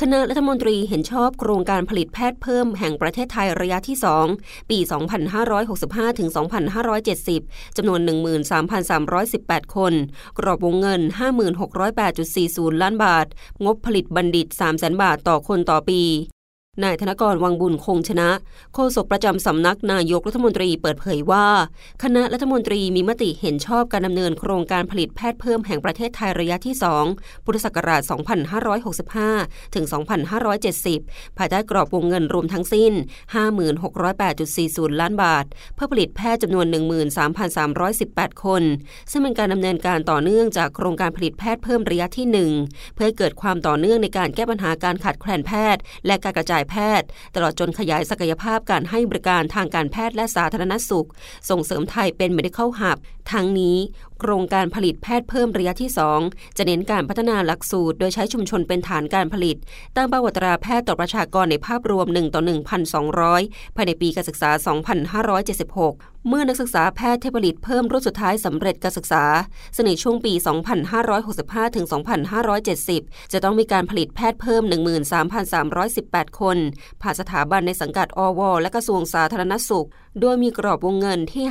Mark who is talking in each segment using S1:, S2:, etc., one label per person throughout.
S1: คณะรัฐมนตรีเห็นชอบโครงการผลิตแพทย์เพิ่มแห่งประเทศไทยระยะที่ 2 ปี 2565 ถึง 2570 จำนวน 13,318 คน กรอบวงเงิน 5608.40 ล้านบาท งบผลิตบัณฑิต 300,000บาทต่อคนต่อปี นายธนกรวังบุญคงชนะ โฆษกประจำสำนักนายกรัฐมนตรีเปิดเผยว่า คณะรัฐมนตรีมีมติเห็นชอบการดำเนินโครงการผลิตแพทย์เพิ่มแห่งประเทศไทยระยะที่ 2 พุทธศักราช 2565 ถึง 2570 ภายใต้กรอบวงเงินรวมทั้งสิ้น 5608.40 ล้านบาท เพื่อผลิตแพทย์จำนวน 13,318 คน ซึ่งเป็นการดำเนินการต่อเนื่องจากโครงการผลิตแพทย์เพิ่มระยะที่ 1 เพื่อให้เกิดความต่อเนื่องในการแก้ปัญหาการขาดแคลนแพทย์ และการกระจายายแพทย์ ตลอดจนขยายศักยภาพการให้บริการทางการแพทย์และสาธารณสุข ส่งเสริมไทยเป็น medical hub ทั้งนี้ โครงการผลิตแพทย์เพิ่มระยะที่ 2 จะเน้นการพัฒนาหลักสูตร โดยใช้ชุมชนเป็นฐานการผลิต ตั้งเป้าวัตราแพทย์ต่อประชากรในภาพรวม 1 ต่อ 1,200 ภายในปีการศึกษา 2576เมื่อนักศึกษาแพทย์เที่ผลิตเพิ่มรุ่นสุดท้ายสำเร็จการศึกษาซึ่งในช่วงปี 2565 ถึง 2570 จะต้องมีการผลิตแพทย์เพิ่ม 13,318 คน ผ่านสถาบันในสังกัดอว และกระทรวงสาธารณสุข โดยมีกรอบวงเงินที่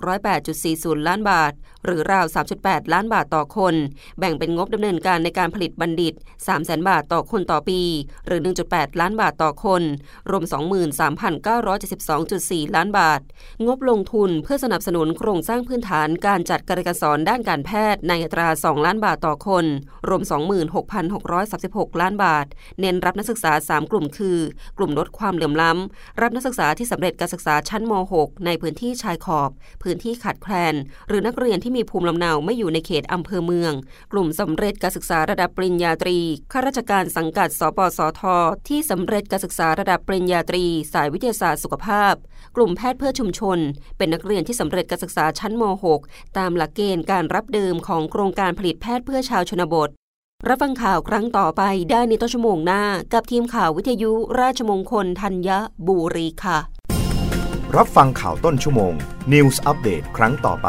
S1: 5608.40 ล้านบาท หรือราว 3.8 ล้านบาทต่อคน แบ่งเป็นงบดำเนินการในการผลิตบัณฑิต 300,000 บาทต่อคนต่อปี หรือ 1.8 ล้านบาทต่อคน รวม 23,972.4 ล้านบาท งบลงทุนเพื่อสนับสนุนโครงสร้างพื้นฐานการจัดการเรียนการสอนด้านการแพทย์ในอัตรา 2 ล้านบาทต่อคน รวม 26,636 ล้านบาท เน้นรับนักศึกษา 3 กลุ่มคือ กลุ่มลดความเหลื่อมล้ำ รับนักศึกษาที่สำเร็จการศึกษาชั้นม .6 ในพื้นที่ชายขอบ พื้นที่ขาดแคลน หรือนักเรียนที่มีภูมิลำเนาไม่อยู่ในเขตอำเภอเมือง กลุ่มสำเร็จการศึกษาระดับปริญญาตรีข้าราชการสังกัด สปสท ที่สำเร็จการศึกษาระดับปริญญาตรี สายวิทยาศาสตร์สุขภาพ กลุ่มแพทย์เพื่อชุมชน เป็นนักเรียนที่สำเร็จการศึกษาชั้นม .6 ตามหลักเกณฑ์การรับเดิมของโครงการผลิตแพทย์เพื่อชาวชนบทรับฟังข่าวครั้งต่อไปได้ในต้นชั่วโมงหน้า กับทีมข่าววิทยุราชมงคลธัญบุรีค่ะ
S2: รับฟังข่าวต้นชั่วโมง News อัปเดตครั้งต่อไป